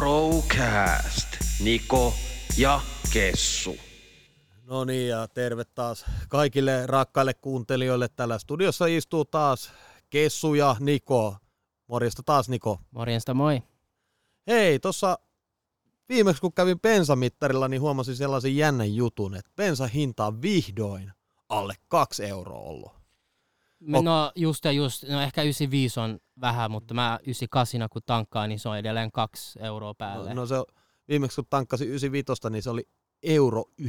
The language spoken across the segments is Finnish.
Procast. Niko ja Kessu. No niin, ja terve taas kaikille rakkaille kuuntelijoille. Täällä studiossa istuu taas Kessu ja Niko. Morjesta taas Niko. Morjesta moi. Hei, tuossa viimeksi kun kävin bensamittarilla, niin huomasin sellaisen jännän jutun, että bensan hinta on vihdoin alle kaksi euroa ollut. Me, no just ja just, no ehkä 95 on vähän, mutta mä 98 kun tankkaan, niin se on edelleen kaksi euroa päälle. No, no se on, viimeksi kun tankkasin 95, niin se oli euro 99,9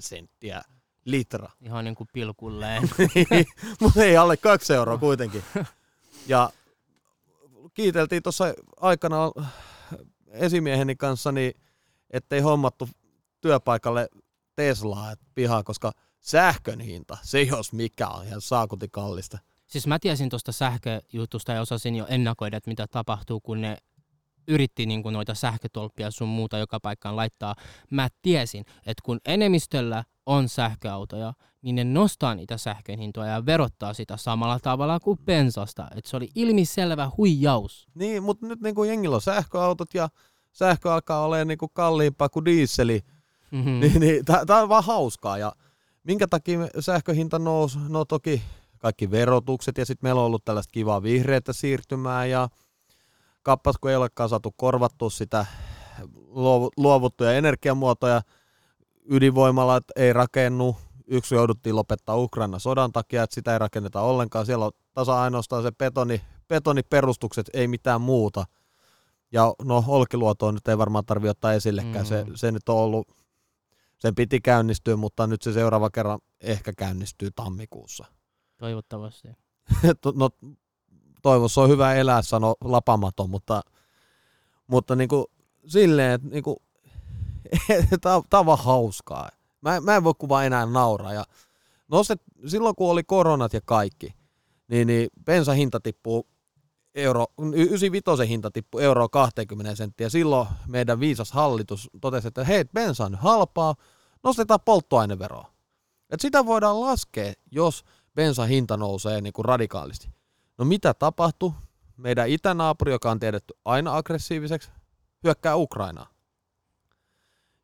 senttiä litra. Ihan niin kuin pilkulleen. mutta ei alle kaksi euroa kuitenkin. Ja kiiteltiin tuossa aikana esimieheni kanssa, niin ettei hommattu työpaikalle Teslaa pihaa, koska sähkön hinta, se jos mikä on ihan saakuti kallista. Siis mä tiesin tuosta sähköjutusta ja osasin jo ennakoida, että mitä tapahtuu, kun ne yritti niin kuin noita sähkötolppia sun muuta joka paikkaan laittaa. Mä tiesin, että kun enemmistöllä on sähköautoja, niin ne nostaa niitä sähkön hintoja ja verottaa sitä samalla tavalla kuin bensasta. Et se oli ilmiselvä huijaus. Niin, mutta nyt niin kuin jengillä on sähköautot ja sähkö alkaa olemaan niin kuin kalliimpaa kuin diisseli, mm-hmm. niin, niin tämä on vaan hauskaa. Ja minkä takia sähköhinta nousi? No toki kaikki verotukset ja sitten meillä on ollut tällaista kivaa vihreätä siirtymää ja kappas kun ei olekaan saatu korvattua sitä luovuttuja energiamuotoja, ydinvoimalla ei rakennu, yksi jouduttiin lopettaa Ukraina sodan takia, että sitä ei rakenneta ollenkaan, siellä on tasa ainoastaan se betoni, betoniperustukset, ei mitään muuta. Ja no Olkiluotoa nyt ei varmaan tarvitse ottaa esillekään, mm. se, se nyt on ollut, sen piti käynnistyä, mutta nyt se seuraava kerran ehkä käynnistyy tammikuussa. Toivottavasti. no, toivossa on hyvä elää, sano lapamaton, mutta, mutta niin kuin silleen, että niin kuin, tämä on vaan hauskaa. Mä, mä en voi kuvaa enää nauraa. Ja nostet, silloin kun oli koronat ja kaikki, niin, niin bensan hinta tippuu euro, 95 hinta tippui euro 20 senttiä. Silloin meidän viisas hallitus totesi, että hei, bensa on halpaa, nostetaan polttoaineveroa. Et sitä voidaan laskea, jos bensan hinta nousee niin kuin radikaalisti. No mitä tapahtui? Meidän itänaapuri, joka on tiedetty aina aggressiiviseksi, hyökkää Ukrainaa.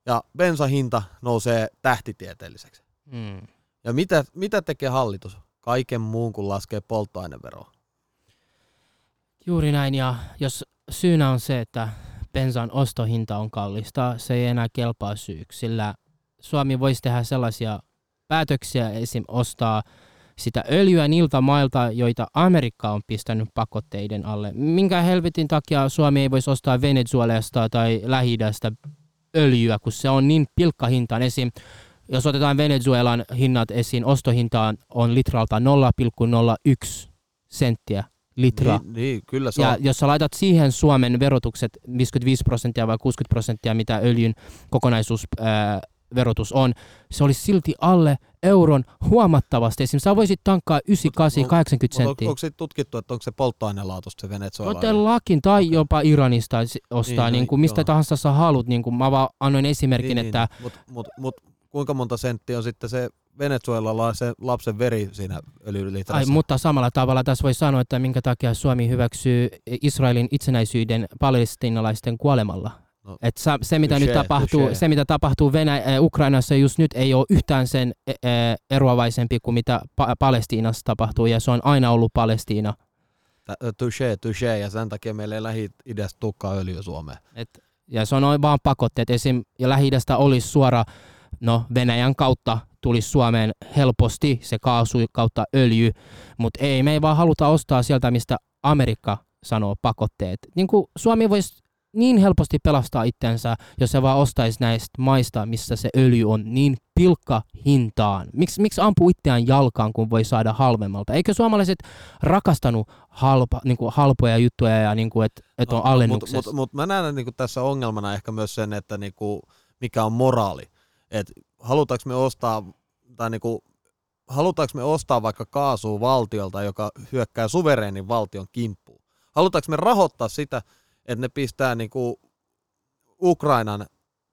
Ja bensan hinta nousee tähtitieteelliseksi. Mm. Ja mitä, mitä tekee hallitus? Kaiken muun kuin laskee polttoaineveroa. Juuri näin, ja jos syynä on se, että bensan ostohinta on kallista, se ei enää kelpaa syyksi, sillä Suomi voisi tehdä sellaisia päätöksiä, esim. ostaa sitä öljyä niiltä mailta, joita Amerikka on pistänyt pakotteiden alle. Minkä helvetin takia Suomi ei voisi ostaa Venezuelasta tai lähi öljyä, kun se on niin pilkkahintaan esim. Jos otetaan Venezuelan hinnat esiin, ostohintaan on litralta 0,01 senttiä litra. Niin, niin kyllä se ja on. jos sä laitat siihen Suomen verotukset 55 prosenttia vai 60 prosenttia, mitä öljyn kokonaisuus ää, verotus on, se olisi silti alle euron huomattavasti. Esimerkiksi sä voisit tankkaa 98, 80 senttiä. Onko se tutkittu, että onko se polttoainelaatusta se Venezuela? Todellakin, tai jopa Iranista ostaa, niin, niin kuin, mistä joo. tahansa sä haluat. Niin kuin, mä vaan annoin esimerkin, niin, että... Niin, Mutta mut, mut, kuinka monta senttiä on sitten se Venezuelalla se lapsen veri siinä öljylitrassa. Ai, mutta samalla tavalla tässä voi sanoa, että minkä takia Suomi hyväksyy Israelin itsenäisyyden palestinalaisten kuolemalla. No, Et se, mitä nyt tapahtuu, se, mitä tapahtuu Venä- äh, Ukrainassa just nyt, ei ole yhtään sen äh, eroavaisempi kuin mitä pa- Palestiinassa tapahtuu, ja se on aina ollut Palestiina. Touché, touché, ja sen takia meillä ei Lähi-idästä tukkaa öljyä Suomeen. Et, ja se on vaan pakotteet. Esim. ja Lähi-idästä olisi suora, no Venäjän kautta tulisi Suomeen helposti se kaasu kautta öljy, mutta ei, me ei vaan haluta ostaa sieltä, mistä Amerikka sanoo pakotteet. Niin kuin Suomi voisi niin helposti pelastaa itsensä, jos se vaan ostaisi näistä maista, missä se öljy on niin pilkka hintaan. Miks, miksi ampuu itseään jalkaan, kun voi saada halvemmalta? Eikö suomalaiset rakastanut halpa, niin kuin halpoja juttuja ja niin kuin, että et on no, alennuksessa? Mutta mut, mut mä näen niin kuin tässä ongelmana ehkä myös sen, että niin kuin, mikä on moraali. Että halutaanko me ostaa, tai niin kuin, halutaanko me ostaa vaikka kaasua valtiolta, joka hyökkää suvereenin valtion kimppuun? Halutaanko me rahoittaa sitä, että ne pistää niinku Ukrainan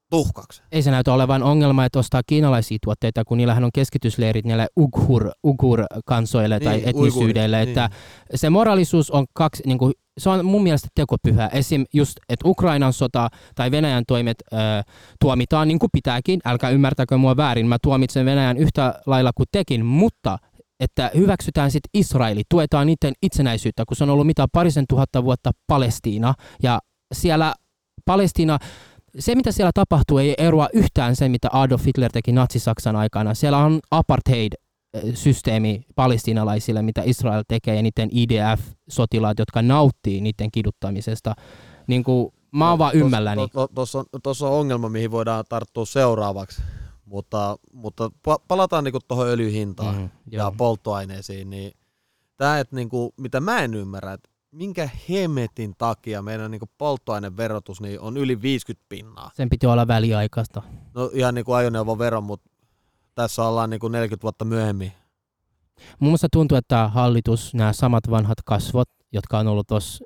tuhkaksi. Ei se näytä olevan ongelma, että ostaa kiinalaisia tuotteita, kun niillähän on keskitysleirit niille ughur, ughur-kansoille tai niin, etnisyydeille. Että niin. Se moraalisuus on kaksi, niin kuin se on mun mielestä tekopyhä. Esim. just, että Ukrainan sota tai Venäjän toimet ö, tuomitaan niin kuin pitääkin. Älkää ymmärtäkö mua väärin, mä tuomitsen Venäjän yhtä lailla kuin tekin, mutta että hyväksytään sitten Israeli, tuetaan niiden itsenäisyyttä, kun se on ollut mitä parisen tuhatta vuotta Palestiina, ja siellä Palestiina, se mitä siellä tapahtuu ei eroa yhtään sen, mitä Adolf Hitler teki Natsi-Saksan aikana. Siellä on apartheid-systeemi palestiinalaisille, mitä Israel tekee, ja niiden IDF-sotilaat, jotka nauttii niiden kiduttamisesta. Niin kuin, mä oon vaan ymmälläni. Tuossa on, on ongelma, mihin voidaan tarttua seuraavaksi mutta, mutta palataan niinku tuohon öljyhintaan mm, ja joo. polttoaineisiin, niin tämä, että niinku, mitä mä en ymmärrä, että minkä hemetin takia meidän niinku polttoaineverotus niin on yli 50 pinnaa. Sen piti olla väliaikaista. No ihan niin kuin ajoneuvovero, mutta tässä ollaan niinku 40 vuotta myöhemmin. Mun mielestä tuntuu, että hallitus, nämä samat vanhat kasvot, jotka on ollut tuossa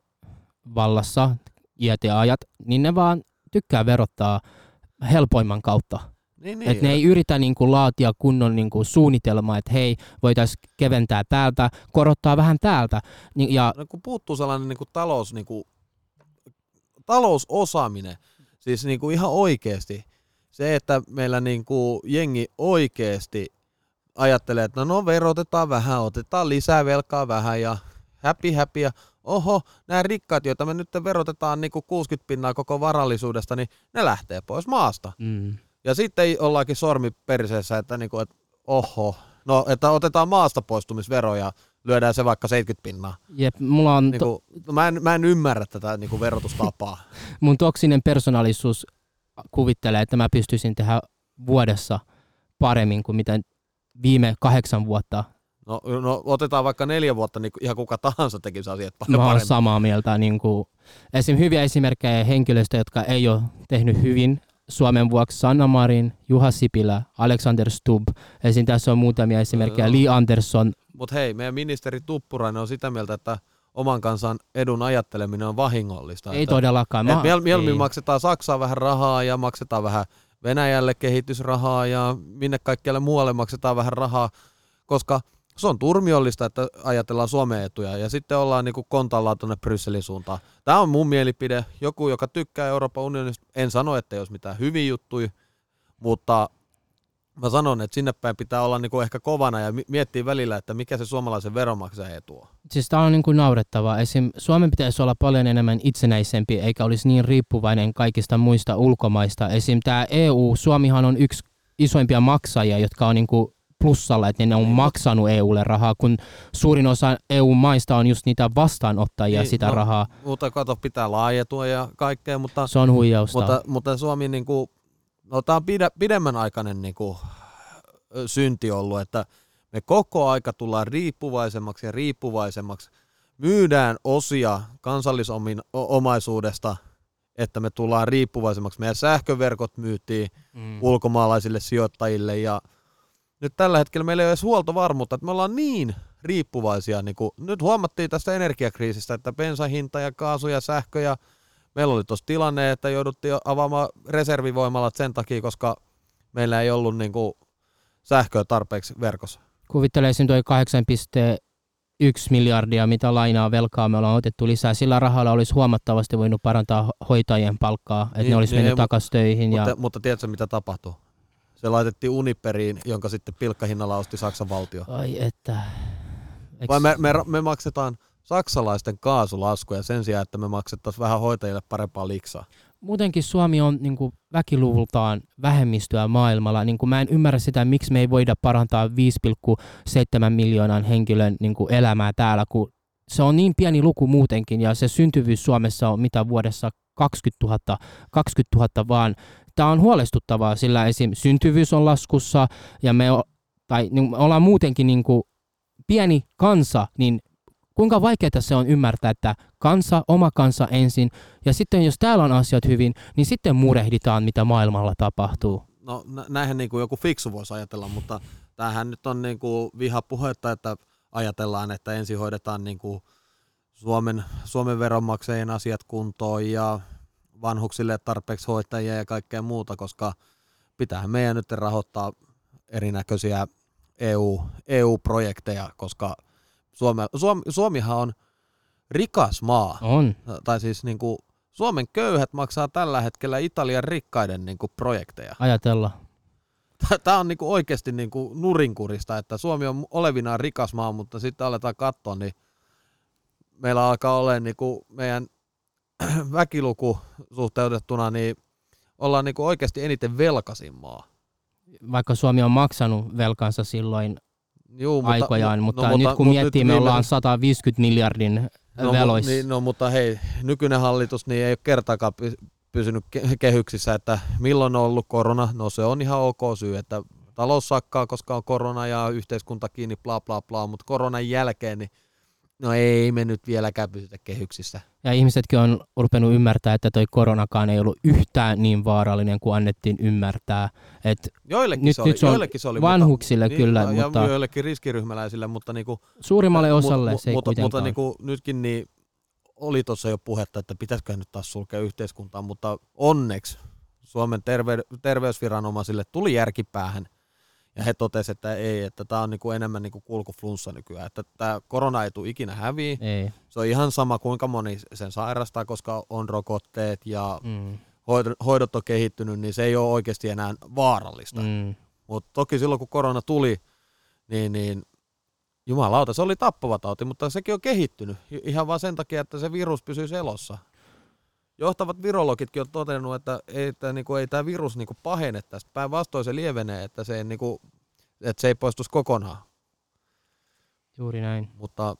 vallassa iät ja ajat, niin ne vaan tykkää verottaa helpoimman kautta. Niin, niin. Että ne ei yritä niinku laatia kunnon niinku suunnitelmaa, että hei, voitaisiin keventää täältä, korottaa vähän täältä. Ja... No, kun puuttuu sellainen niinku talous, niinku, talousosaaminen, siis niinku ihan oikeasti, se, että meillä niinku jengi oikeasti ajattelee, että no, no verotetaan vähän, otetaan lisää velkaa vähän ja happy happy ja oho, nämä rikkaat, joita me nyt verotetaan niinku 60 pinnaa koko varallisuudesta, niin ne lähtee pois maasta. Mm. Ja sitten ollaankin sormi perseessä, että, niinku, että oho, no että otetaan maasta poistumisvero ja lyödään se vaikka 70 pinnaa. Jep, mulla on... Niinku, to... mä, en, mä en ymmärrä tätä niinku verotustapaa. Mun toksinen persoonallisuus kuvittelee, että mä pystyisin tehdä vuodessa paremmin kuin mitä viime kahdeksan vuotta. No, no otetaan vaikka neljä vuotta, niin ihan kuka tahansa tekisi asiat paremmin. Mä olen samaa mieltä. Niin kuin, esim. hyviä esimerkkejä henkilöistä, jotka ei ole tehnyt hyvin Suomen vuoksi Sanna Marin, Juha Sipilä, Alexander Stubb. Esim. tässä on muutamia esimerkkejä. No, Lee Anderson. Mutta hei, meidän ministeri Tuppurainen on sitä mieltä, että oman kansan edun ajatteleminen on vahingollista. Ei että, todellakaan. Mä, miel, mieluummin ei. maksetaan Saksaan vähän rahaa ja maksetaan vähän Venäjälle kehitysrahaa ja minne kaikkialle muualle maksetaan vähän rahaa, koska – se on turmiollista, että ajatellaan Suomen etuja ja sitten ollaan niin kontallaan tuonne Brysselin suuntaan. Tämä on mun mielipide. Joku, joka tykkää Euroopan unionista, en sano, että ei olisi mitään hyviä juttuja, mutta mä sanon, että sinne päin pitää olla niin kuin ehkä kovana ja miettiä välillä, että mikä se suomalaisen veronmaksajan etu on. Siis tämä on niin kuin naurettavaa. Esim. Suomen pitäisi olla paljon enemmän itsenäisempi, eikä olisi niin riippuvainen kaikista muista ulkomaista. Esim. tämä EU, Suomihan on yksi isoimpia maksajia, jotka on niin kuin plussalla, että ne on niin, maksanut EUlle rahaa, kun suurin osa EU-maista on just niitä vastaanottajia niin, sitä no, rahaa. Mutta kato, pitää laajetua ja kaikkea, mutta, se on huijausta. Mutta, mutta Suomi, niin kuin, no tämä on pide, pidemmän aikainen niin kuin, synti ollut, että me koko aika tullaan riippuvaisemmaksi ja riippuvaisemmaksi. Myydään osia kansallisomaisuudesta, että me tullaan riippuvaisemmaksi. Meidän sähköverkot myytiin mm. ulkomaalaisille sijoittajille ja – nyt tällä hetkellä meillä ei ole edes huoltovarmuutta, että me ollaan niin riippuvaisia. Niin kuin, nyt huomattiin tästä energiakriisistä, että bensahinta ja kaasu ja sähkö ja meillä oli tuossa tilanne, että jouduttiin avaamaan reservivoimalat sen takia, koska meillä ei ollut niin kuin, sähköä tarpeeksi verkossa. Kuvitteleisin tuo 8,1 miljardia, mitä lainaa velkaa me ollaan otettu lisää. Sillä rahalla olisi huomattavasti voinut parantaa hoitajien palkkaa, että niin, ne olisi niin, mennyt takaisin töihin. Mutta, ja... mutta tiedätkö, mitä tapahtuu? Se laitettiin Uniperiin, jonka sitten pilkkahinnalla osti Saksan valtio. Ai että. Eks... Vai me, me, me maksetaan saksalaisten kaasulaskuja sen sijaan, että me maksettaisiin vähän hoitajille parempaa liksaa. Muutenkin Suomi on niin kuin, väkiluvultaan vähemmistöä maailmalla. Niin kuin, mä en ymmärrä sitä, miksi me ei voida parantaa 5,7 miljoonan henkilön niin kuin, elämää täällä, kun se on niin pieni luku muutenkin, ja se syntyvyys Suomessa on mitä vuodessa 20 000, 20 000 vaan tämä on huolestuttavaa, sillä esim. syntyvyys on laskussa ja me, tai, niin me ollaan muutenkin niin kuin pieni kansa, niin kuinka vaikeaa se on ymmärtää, että kansa, oma kansa ensin, ja sitten jos täällä on asiat hyvin, niin sitten murehditaan, mitä maailmalla tapahtuu. No näinhän niin kuin joku fiksu voisi ajatella, mutta tämähän nyt on niin kuin vihapuhetta, että ajatellaan, että ensin hoidetaan niin kuin Suomen, Suomen veronmaksajien asiat kuntoon ja vanhuksille tarpeeksi hoitajia ja kaikkea muuta, koska pitäähän meidän nyt rahoittaa erinäköisiä EU, EU-projekteja, koska Suome, Suomi, Suomihan on rikas maa. On. Tai siis niin kuin, Suomen köyhät maksaa tällä hetkellä Italian rikkaiden niin kuin, projekteja. Ajatella. Tämä on niin kuin, oikeasti niin kuin, nurinkurista, että Suomi on olevinaan rikas maa, mutta sitten aletaan katsoa, niin meillä alkaa olla niin kuin, meidän väkiluku suhteutettuna, niin ollaan niin kuin, oikeasti eniten velkasin maa. Vaikka Suomi on maksanut velkansa silloin Juu, aikojaan, mutta, no, mutta nyt kun mutta miettii, nyt, me ollaan 150 miljardin no, veloissa. Niin, no mutta hei, nykyinen hallitus niin ei ole kertaakaan pysynyt kehyksissä, että milloin on ollut korona, no se on ihan ok syy, että talous sakkaa, koska on korona ja yhteiskunta kiinni, bla bla bla, mutta koronan jälkeen niin No ei me nyt vieläkään pysytä kehyksissä. Ja ihmisetkin on rupenut ymmärtää, että toi koronakaan ei ollut yhtään niin vaarallinen kuin annettiin ymmärtää. Et joillekin, nyt, se oli, nyt se joillekin se oli. Vanhuksille mutta, kyllä. Niin, mutta ja joillekin riskiryhmäläisille, mutta niinku, suurimmalle osalle mu, se ei mutta, kuitenkaan. mutta niinku, nytkin niin oli tuossa jo puhetta, että pitäisikö nyt taas sulkea yhteiskuntaa, mutta onneksi Suomen terve, terveysviranomaisille tuli järkipäähän – ja he totesivat, että ei, että tämä on niinku enemmän niinku kulkuflunssa nykyään, että tämä korona ei tule ikinä häviä. Ei. Se on ihan sama, kuinka moni sen sairastaa, koska on rokotteet ja Mm. hoidot on kehittynyt, niin se ei ole oikeasti enää vaarallista. Mm. Mutta toki silloin, kun korona tuli, niin, niin jumalauta, se oli tappava tauti, mutta sekin on kehittynyt ihan vain sen takia, että se virus pysyy elossa johtavat virologitkin on todennut, että ei, että, niin kuin, ei tämä virus niin kuin, pahene tästä. Päinvastoin se lievenee, että se, ei, niin kuin, että se ei poistuisi kokonaan. Juuri näin. Mutta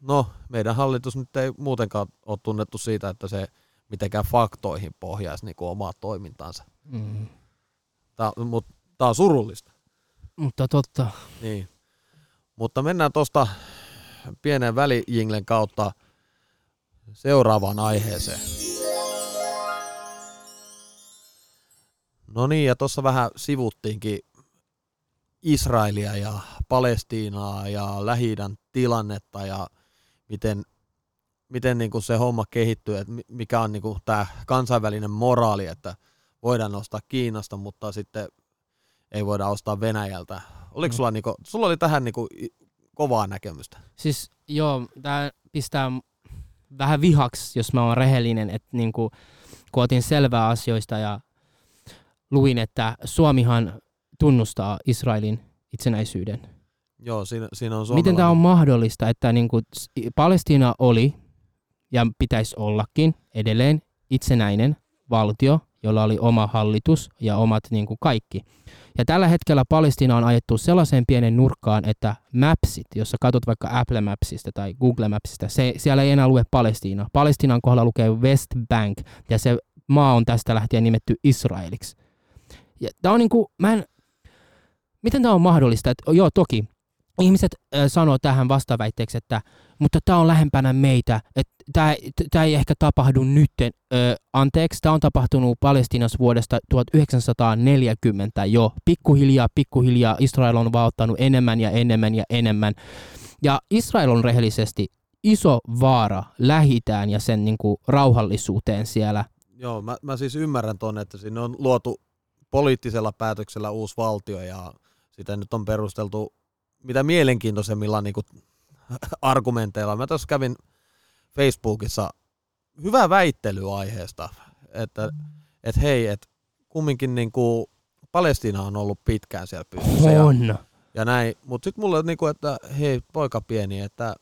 no, meidän hallitus nyt ei muutenkaan ole tunnettu siitä, että se mitenkään faktoihin pohjaisi niin kuin, omaa toimintaansa. Mm. Tämä, mutta tämä on surullista. Mutta totta. Niin. Mutta mennään tuosta pienen välijinglen kautta seuraavaan aiheeseen. No niin, ja tuossa vähän sivuttiinkin Israelia ja Palestiinaa ja lähi tilannetta ja miten, miten niin kuin se homma kehittyy, että mikä on niin kuin tämä kansainvälinen moraali, että voidaan ostaa Kiinasta, mutta sitten ei voida ostaa Venäjältä. Oliko mm. sulla, niin kuin, sulla oli tähän niin kuin kovaa näkemystä? Siis joo, tämä pistää vähän vihaksi, jos mä oon rehellinen, että niin kuin, kun otin selvää asioista ja luin, että Suomihan tunnustaa Israelin itsenäisyyden. Joo, siinä, siinä on Miten tämä on mahdollista, että niin kuin Palestiina oli ja pitäisi ollakin edelleen itsenäinen valtio, jolla oli oma hallitus ja omat niin kuin kaikki. Ja tällä hetkellä Palestina on ajettu sellaiseen pienen nurkkaan, että Mapsit, jos sä katsot vaikka Apple Mapsista tai Google Mapsista, se, siellä ei enää lue Palestiina. Palestiinan kohdalla lukee West Bank ja se maa on tästä lähtien nimetty Israeliksi. Ja tää on niinku, mä en, miten tämä on mahdollista? Että, joo, toki ihmiset äh, sanoo tähän vastaväitteeksi, että mutta tämä on lähempänä meitä, että tämä ei ehkä tapahdu nyt. Anteeksi, tämä on tapahtunut Palestiinassa vuodesta 1940 jo. Pikkuhiljaa, pikkuhiljaa Israel on valttanut enemmän ja enemmän ja enemmän. Ja Israel on rehellisesti iso vaara lähitään ja sen niin kuin, rauhallisuuteen siellä. Joo, mä, mä siis ymmärrän tuonne, että siinä on luotu poliittisella päätöksellä uusi valtio ja sitä nyt on perusteltu mitä mielenkiintoisemmilla niin kuin, argumenteilla. Mä tuossa kävin Facebookissa hyvä väittely aiheesta, että et hei, että kumminkin niin kuin, Palestiina on ollut pitkään siellä pystyssä. On. Ja, ja näin, mutta sitten mulle, niin kuin, että hei poika pieni, että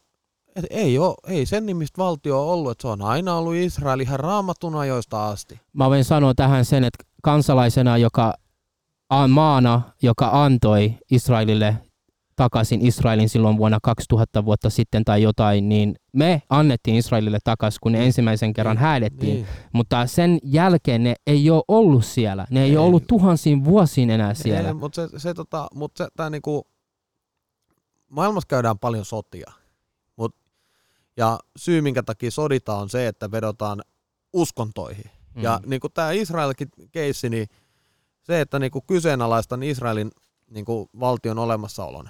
et ei, ole, ei sen nimistä valtio ollut, että se on aina ollut Israel ihan raamatun ajoista asti. Mä voin sanoa tähän sen, että kansalaisena, joka maana, joka antoi Israelille takaisin Israelin silloin vuonna 2000 vuotta sitten tai jotain, niin me annettiin Israelille takaisin, kun ne niin. ensimmäisen kerran niin, häädettiin. Niin. Mutta sen jälkeen ne ei ole ollut siellä. Ne ei, ei. ole ollut tuhansiin vuosiin enää siellä. Ei, mutta se, se, tota, mutta se tää niinku, maailmassa käydään paljon sotia. Ja syy, minkä takia soditaan, on se, että vedotaan uskontoihin. Mm. Ja niin kuin tämä Israelkin keissi, niin se, että niin kuin kyseenalaistan Israelin niin kuin valtion olemassaolon,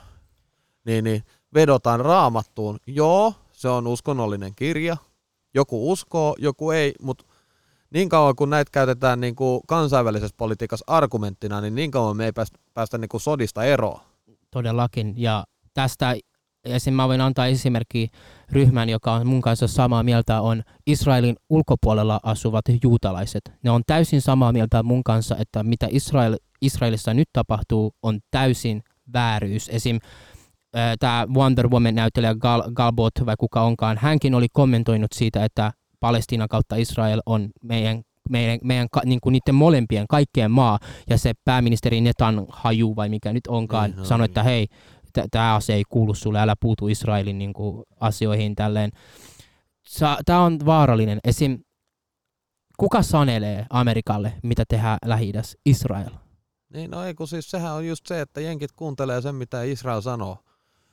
niin, niin vedotaan raamattuun. Joo, se on uskonnollinen kirja. Joku uskoo, joku ei, mutta niin kauan kun näitä käytetään niin kuin kansainvälisessä politiikassa argumenttina, niin niin kauan me ei päästä, päästä niin kuin sodista eroon. Todellakin, ja tästä esim. mä voin antaa esimerkki ryhmän, joka on mun kanssa samaa mieltä, on Israelin ulkopuolella asuvat juutalaiset. Ne on täysin samaa mieltä mun kanssa, että mitä Israel, Israelissa nyt tapahtuu, on täysin vääryys. Esim. tämä Wonder Woman-näyttelijä Gal, Galbot, vai kuka onkaan, hänkin oli kommentoinut siitä, että Palestiina kautta Israel on meidän meidän, meidän niin kuin niiden molempien, kaikkien maa, ja se pääministeri Netanyahu, vai mikä nyt onkaan, Niin, no sanoi, että hei, tämä asia ei kuulu sulle, älä puutu Israelin niin kuin, asioihin tälleen. Tämä on vaarallinen. Esim. Kuka sanelee Amerikalle, mitä tehdään lähi Israel. Niin, no ei kun siis sehän on just se, että jenkit kuuntelee sen, mitä Israel sanoo.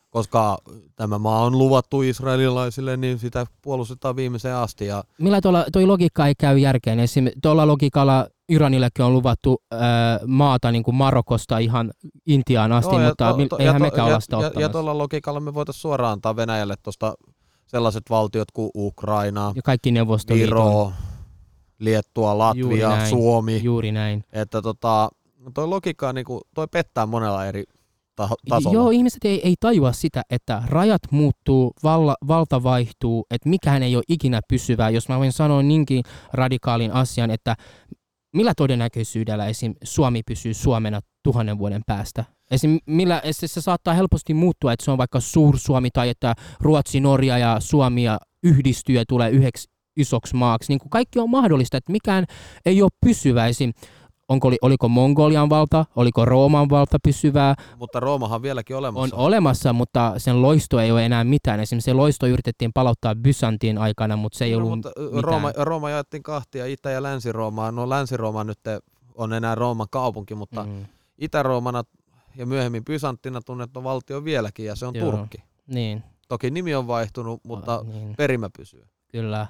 Koska tämä maa on luvattu israelilaisille, niin sitä puolustetaan viimeiseen asti. Ja Millä tuolla, toi logiikka ei käy järkeen? Esim. tuolla logiikalla Iranillekin on luvattu ää, maata niin kuin Marokosta ihan Intiaan asti, Joo, mutta to- to, eihän to- mekään olla sitä ja, ja tuolla logiikalla me voitaisiin suoraan antaa Venäjälle tuosta sellaiset valtiot kuin Ukraina, ja kaikki. Viro, Liettua, Juuri Latvia, näin. Suomi. Juuri näin. Että tota, toi logiikka niinku, toi pettää monella eri tasolla. Joo, ihmiset ei, ei tajua sitä, että rajat muuttuu, valla, valta vaihtuu, että mikään ei ole ikinä pysyvää. Jos mä voin sanoa niinkin radikaalin asian, että millä todennäköisyydellä esim. Suomi pysyy Suomena tuhannen vuoden päästä? Esim. Millä, esim. se saattaa helposti muuttua, että se on vaikka Suur-Suomi tai että Ruotsi, Norja ja Suomi ja yhdistyy ja tulee yhdeksi isoksi maaksi. Niin kuin kaikki on mahdollista, että mikään ei ole pysyvä. Onko, oli- oliko Mongolian valta, oliko Rooman valta pysyvää, Mutta Roomahan on vieläkin on olemassa. olemassa, mutta sen loisto ei ole enää mitään. Esimerkiksi se loisto yritettiin palauttaa Byzantin aikana, mutta se ei No, ollut mutta mitään. Rooma, Rooma jaettiin kahtia, Itä- ja Länsi-Roomaa. No Länsi-Rooma nyt on enää Rooman kaupunki, mutta mm. Itä-Roomana ja myöhemmin Bysanttina tunnettu valtio vieläkin, ja se on Joo. Turkki. niin, Toki nimi on vaihtunut, mutta ah, niin, perimä pysyy. kyllä.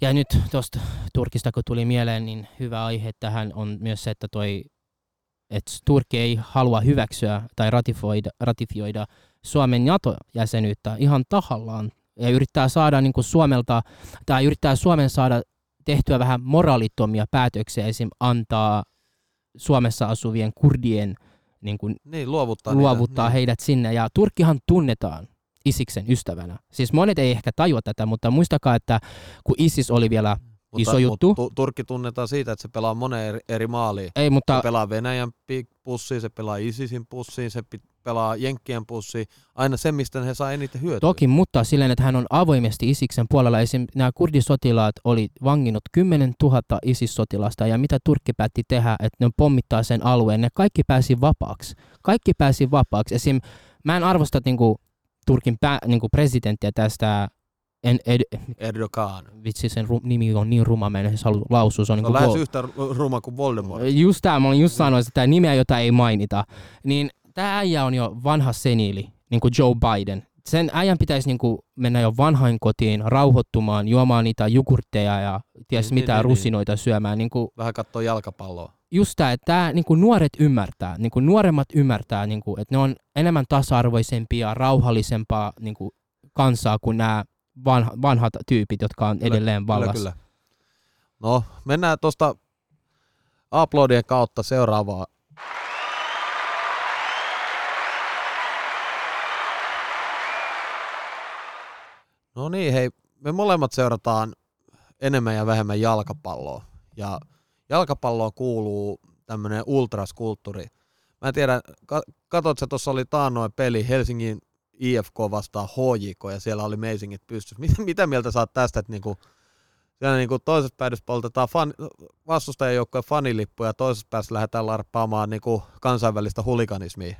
Ja nyt tuosta Turkista kun tuli mieleen, niin hyvä aihe tähän on myös se, että toi että Turkki ei halua hyväksyä tai ratifioida, ratifioida Suomen NATO-jäsenyyttä ihan tahallaan ja yrittää saada niin kuin Suomelta tai yrittää Suomen saada tehtyä vähän moraalittomia päätöksiä, esim. antaa Suomessa asuvien kurdien niin kuin Niin, luovuttaa, luovuttaa niitä, heidät sinne. Ja Turkkihan tunnetaan Isiksen ystävänä. Siis monet ei ehkä tajua tätä, mutta muistakaa, että kun Isis oli vielä, Mutta, iso juttu. Mutta Turkki tunnetaan siitä, että se pelaa moneen eri, eri maaliin. ei Se mutta pelaa Venäjän pussiin, se pelaa ISISin pussiin, se pelaa Jenkkien pussiin. Aina se, mistä he saa eniten hyötyä. toki mutta silleen, että hän on avoimesti Isiksen puolella. Esim. nämä kurdisotilaat oli vanginnut 10 000 ISIS-sotilasta ja mitä Turkki päätti tehdä, että ne pommittaa sen alueen, ne kaikki pääsi vapaaksi. Kaikki pääsi vapaaksi. Esim. mä en arvosta niinku, Turkin pää, niinku presidenttiä tästä en, ed, Erdogan. vitsi sen ru, nimi on niin ruma, mä en edes halua lausua. Se on, Se niinku on lähes Vol- yhtä ru- ruma kuin Voldemort. Just tämä, mä olin just sanonut sitä nimeä, jota ei mainita. Niin tämä äijä on jo vanha seniili, niin kuin Joe Biden. Sen äijän pitäisi niin kuin mennä jo vanhain kotiin, rauhoittumaan, juomaan niitä jogurtteja ja ties Niin, mitä niin, niin, rusinoita syömään. Niin kuin Vähän katsoo jalkapalloa. Just tämä, että tää, niin kuin nuoret ymmärtää, niin kuin nuoremmat ymmärtää, niin kuin, että ne on enemmän tasa-arvoisempia, rauhallisempaa niin kuin kansaa kuin nämä vanha, vanhat tyypit, jotka on Kyllä, edelleen vallassa. Kyllä, kyllä. No, mennään tuosta uploadien kautta seuraavaan. No niin, hei, me molemmat seurataan enemmän ja vähemmän jalkapalloa. Ja jalkapalloon kuuluu tämmöinen ultraskulttuuri. Mä en tiedä, ka- katsot, että tuossa oli taannoin peli Helsingin IFK vastaan HJK ja siellä oli meisingit pystyssä. Mitä, mitä mieltä saat tästä, että niinku, siellä niinku toisessa päädyssä poltetaan fan, vastustajan joukkojen fanilippuja ja toisessa päässä lähdetään larppaamaan niinku kansainvälistä huliganismia.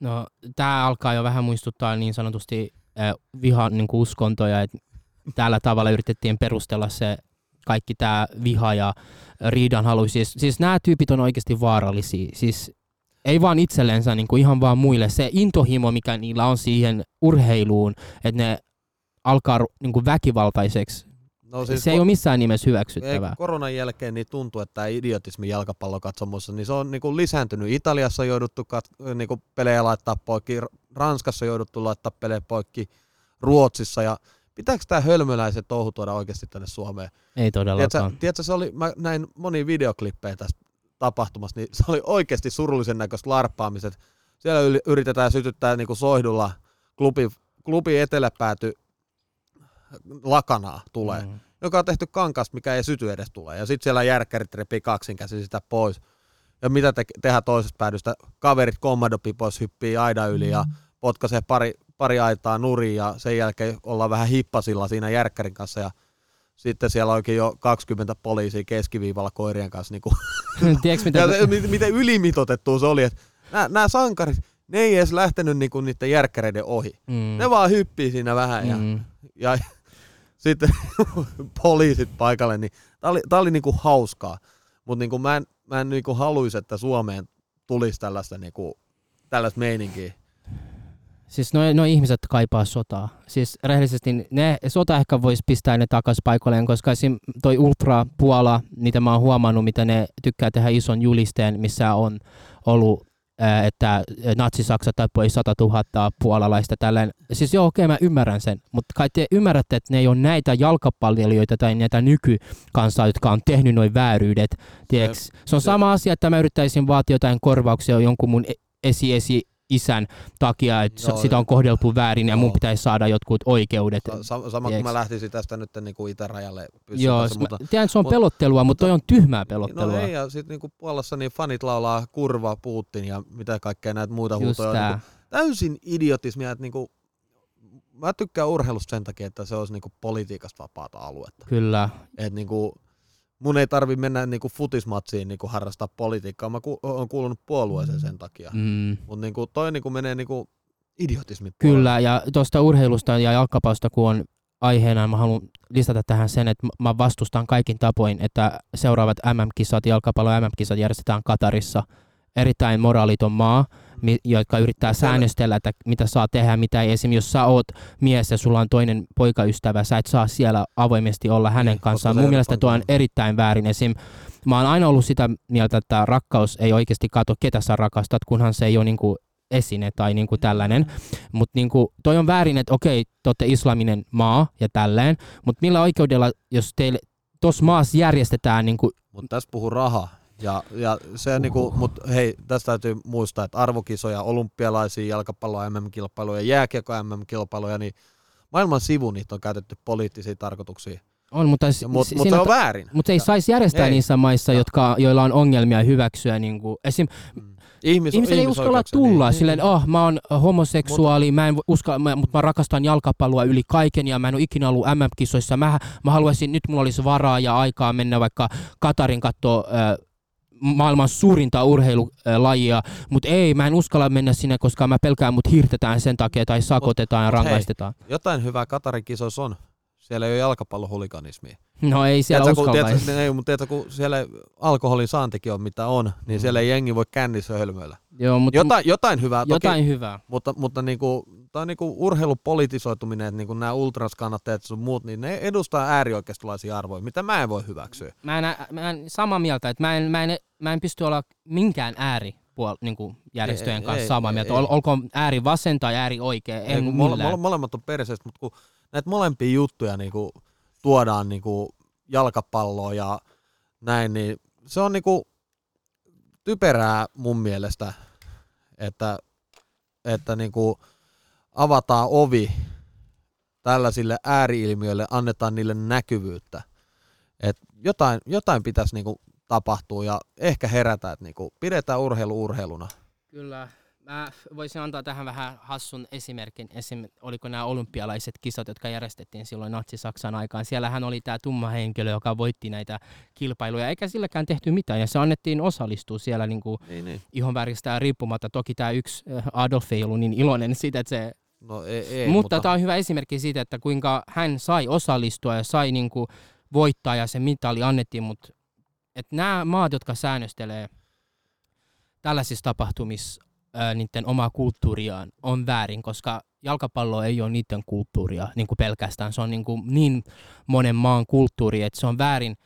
No, tämä alkaa jo vähän muistuttaa niin sanotusti äh, vihan niin kuin uskontoja, että tällä tavalla yritettiin perustella se kaikki tämä viha ja riidan halu. Siis, siis nämä tyypit on oikeasti vaarallisia. Siis ei vaan itsellensä, niin kuin ihan vaan muille. Se intohimo, mikä niillä on siihen urheiluun, että ne alkaa niin kuin väkivaltaiseksi, No siis se ei ole missään nimessä hyväksyttävää. Koronan jälkeen niin tuntuu, että tämä idiotismi jalkapallokatsomossa, niin se on niinku lisääntynyt. Italiassa on jouduttu kat- niinku pelejä laittaa poikki, Ranskassa on jouduttu laittaa pelejä poikki, Ruotsissa ja pitääkö tämä hölmöläiset touhu tuoda oikeasti tänne Suomeen? Ei Tiedätkö, todellakaan. tiedätkö, se oli, mä näin monia videoklippejä tästä tapahtumasta, niin se oli oikeasti surullisen näköistä larppaamiset. Siellä yli- yritetään sytyttää niinku soihdulla klubi, klubi eteläpääty lakanaa tulee, mm. Mm. joka on tehty kankasta, mikä ei syty edes tulee. Ja sitten siellä järkkärit repii kaksin käsin sitä pois. Ja mitä te, tehdään toisesta päädystä? Kaverit kommadopipos hyppii aida yli ja potkaisee pari, pari aitaa nurin ja sen jälkeen ollaan vähän hippasilla siinä järkkärin kanssa ja sitten siellä onkin jo 20 poliisia keskiviivalla koirien kanssa. Niin kuin, Tiedätkö mitä? ja miten ylimitotettua se oli, että nämä sankarit, ne ei edes lähtenyt niinku niiden järkkäreiden ohi. mm. Ne vaan hyppii siinä vähän ja, mm. ja sitten poliisit paikalle, niin tää oli, tää oli niinku hauskaa. Mutta niinku mä en, mä en niinku haluaisi, että Suomeen tulisi tällaista, niinku, tällaista meininkiä. Siis noi, noi ihmiset kaipaa sotaa. Siis rehellisesti ne, sota ehkä voisi pistää ne takaisin paikoilleen, koska esim. toi Ultra Puola, niitä mä oon huomannut, mitä ne tykkää tehdä ison julisteen, missä on ollut että Natsi-Saksa tappoi 100 000 puolalaista tällainen. Siis joo, okei, mä ymmärrän sen, mutta kai te ymmärrätte, että ne ei ole näitä jalkapalloilijoita tai näitä nykykansaa, jotka on tehnyt noin vääryydet. Tiedätkö? Se on sama asia, että mä yrittäisin vaatia jotain korvauksia jonkun mun esi-esi isän takia, että Joo, sitä on kohdeltu väärin ja mun pitäisi saada jotkut oikeudet. Sa- sa- sama kun Tiedätkö? mä lähtisin tästä nyt niinku itärajalle Joo, s- mutta tiedän, että se on mut- pelottelua, mutta toi on tyhmää pelottelua. No ei, ja sitten niinku Puolassa niin fanit laulaa kurva Putin ja mitä kaikkea näitä muita Just huutoja. on tää. Niinku täysin idiotismia, että niinku, mä tykkään urheilusta sen takia, että se olisi niinku politiikasta vapaata aluetta. Kyllä. Et niinku, mun ei tarvi mennä niinku futismatsiin niinku harrastaa politiikkaa, mä ku, oon kuulunut puolueeseen sen takia. Mm. Mutta niinku, toi niinku menee niinku idiotismit Kyllä, ja tuosta urheilusta ja jalkapallosta, kun on aiheena, mä haluan lisätä tähän sen, että mä vastustan kaikin tapoin, että seuraavat MM-kisat, jalkapallo MM-kisat järjestetään Katarissa. Erittäin moraaliton maa, jotka yrittää säännöstellä, että mitä saa tehdä, mitä ei. Esimerkiksi jos sä oot mies ja sulla on toinen poikaystävä, sä et saa siellä avoimesti olla hänen Niin, kanssaan. Mun mielestä tuo on on- erittäin väärin. Esim. Mä oon aina ollut sitä mieltä, että rakkaus ei oikeasti kato, ketä sä rakastat, kunhan se ei ole niinku esine tai niinku tällainen. Mutta niinku, toi on väärin, että okei, te olette islaminen maa ja tälleen, mutta millä oikeudella, jos teille tuossa maassa järjestetään niinku, Mutta tässä puhuu raha. Ja, ja se niinku, mut hei, tästä täytyy muistaa, että arvokisoja, olympialaisia, jalkapallo MM-kilpailuja, jääkiekko MM-kilpailuja, niin maailman sivu niitä on käytetty poliittisiin tarkoituksiin. on, mutta, s- Mutta si- mut se siinä on ta- väärin. mutta ei Ja saisi järjestää ei. niissä maissa, Ja- jotka, joilla on ongelmia hyväksyä. Niinku, esim. Ihmis, Ihmiset ei uskalla tulla niin. silleen, oh, mä oon homoseksuaali, mä en uskalla, mä, mutta mä rakastan jalkapalloa yli kaiken ja mä en ole ikinä ollut MM-kisoissa. Mä, mä haluaisin, nyt mulla olisi varaa ja aikaa mennä vaikka Katarin katsoa äh, maailman suurinta urheilulajia, mutta ei, mä en uskalla mennä sinne, koska mä pelkään, mut hirtetään sen takia tai sakotetaan ja mut hei. rangaistetaan. Jotain hyvää Katarin kisoissa on. Siellä ei ole jalkapallohuliganismia. No ei siellä Tiedätkö, kun, uskalla. tiedätkö, ei, mutta tiedätkö, kun siellä alkoholin saantikin on mitä on, niin Mm. siellä ei jengi voi kännissä hölmöillä. Joo, mutta Jotain, jotain hyvää toki, jotain hyvää. mutta, mutta niinku, tämä on niinku urheilupolitisoituminen, että niinku nämä ultraskannattajat sun muut, niin ne edustaa äärioikeistolaisia arvoja, mitä mä en voi hyväksyä. Mä en, mä en samaa mieltä, että mä en, mä en, mä en pysty olla minkään ääri puol, niin kuin järjestöjen Ei, kanssa ei, samaa ei, mieltä. ei. Ol, olkoon ääri vasen tai ääri oikea, Ei, en kun mole, mole, molemmat on perseestä, mutta kun näitä molempia juttuja niinku tuodaan niinku jalkapalloon ja näin, niin se on niinku typerää mun mielestä, että, että niinku avataan ovi tällaisille ääriilmiöille, annetaan niille näkyvyyttä. Et jotain, jotain pitäisi niinku tapahtua ja ehkä herätä, että niinku pidetään urheilu urheiluna. Kyllä. Mä voisin antaa tähän vähän hassun esimerkin. Esim. oliko nämä olympialaiset kisat, jotka järjestettiin silloin Natsi-Saksan aikaan. Siellähän oli tämä tumma henkilö, joka voitti näitä kilpailuja, eikä silläkään tehty mitään. Ja se annettiin osallistua siellä niin kuin Niin, niin. ihonväristä riippumatta. Toki tämä yksi äh, Adolf ei ollut niin iloinen siitä, että se No ei, ei, mutta tämä on hyvä esimerkki siitä, että kuinka hän sai osallistua ja sai niinku voittaa ja se mitali annettiin, mutta että nämä maat, jotka säännöstelee tällaisissa tapahtumissa ää, niiden omaa kulttuuriaan, on väärin, koska jalkapallo ei ole niiden kulttuuria niin kuin pelkästään. Se on niin, kuin niin monen maan kulttuuri, että se on väärin.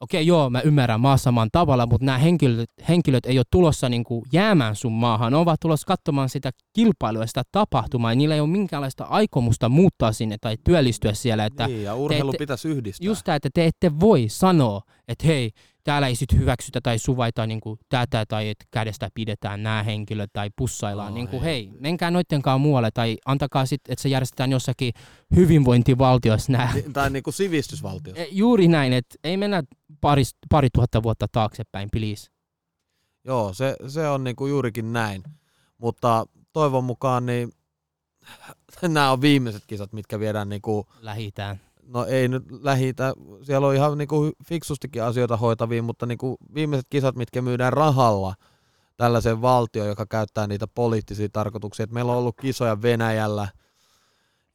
Okei, joo, mä ymmärrän maa saman tavalla, mutta nämä henkilöt, henkilöt ei ole tulossa niin kuin jäämään sun maahan. Ne ovat tulossa katsomaan sitä kilpailua, sitä tapahtumaa, ja niillä ei ole minkäänlaista aikomusta muuttaa sinne tai työllistyä siellä. Että niin, ja urheilu ette- pitäisi yhdistää. just tämä, että te ette voi sanoa, että hei, täällä ei sit hyväksytä tai suvaita niin kuin tätä tai että kädestä pidetään nämä henkilöt tai pussaillaan. No, niin kuin, ei. hei, menkää noittenkaan muualle tai antakaa sitten, että se järjestetään jossakin hyvinvointivaltiossa nämä. Tai niinku sivistysvaltio. E, Juuri näin, että ei mennä pari, pari tuhatta vuotta taaksepäin, please. Joo, se, se on niinku juurikin näin. Mutta toivon mukaan niin nämä on viimeiset kisat, mitkä viedään niinku, Lähitään. No ei nyt lähitä, siellä on ihan niinku fiksustikin asioita hoitavia, mutta niinku viimeiset kisat, mitkä myydään rahalla tällaisen valtio, joka käyttää niitä poliittisia tarkoituksia. Et meillä on ollut kisoja Venäjällä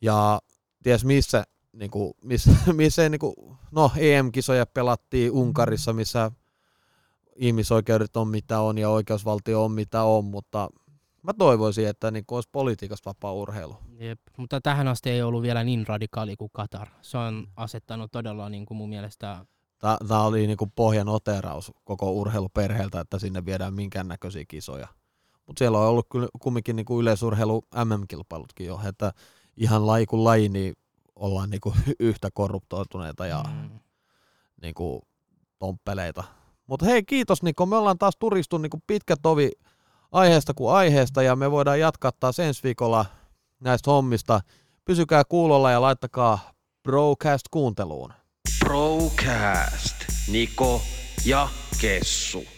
ja ties missä, niinku, missä, missä niinku, no EM-kisoja pelattiin Unkarissa, missä ihmisoikeudet on mitä on ja oikeusvaltio on mitä on, mutta mä toivoisin, että niinku olisi politiikasta vapaa urheilu. Jep. Mutta tähän asti ei ollut vielä niin radikaali kuin Katar. Se on asettanut todella niin kuin mun mielestä Tämä oli niinku pohjan oteraus koko urheiluperheeltä, että sinne viedään minkäännäköisiä kisoja. Mutta siellä on ollut kyllä kumminkin niinku yleisurheilu MM-kilpailutkin jo, että ihan laji kuin laji, niin ollaan niinku yhtä korruptoituneita ja mm, niinku tomppeleita. Mutta hei, kiitos Niko. Me ollaan taas turistu niinku pitkä tovi aiheesta kuin aiheesta ja me voidaan jatkaa taas ensi viikolla näistä hommista. Pysykää kuulolla ja laittakaa Brocast kuunteluun. Procast. Niko ja Kessu.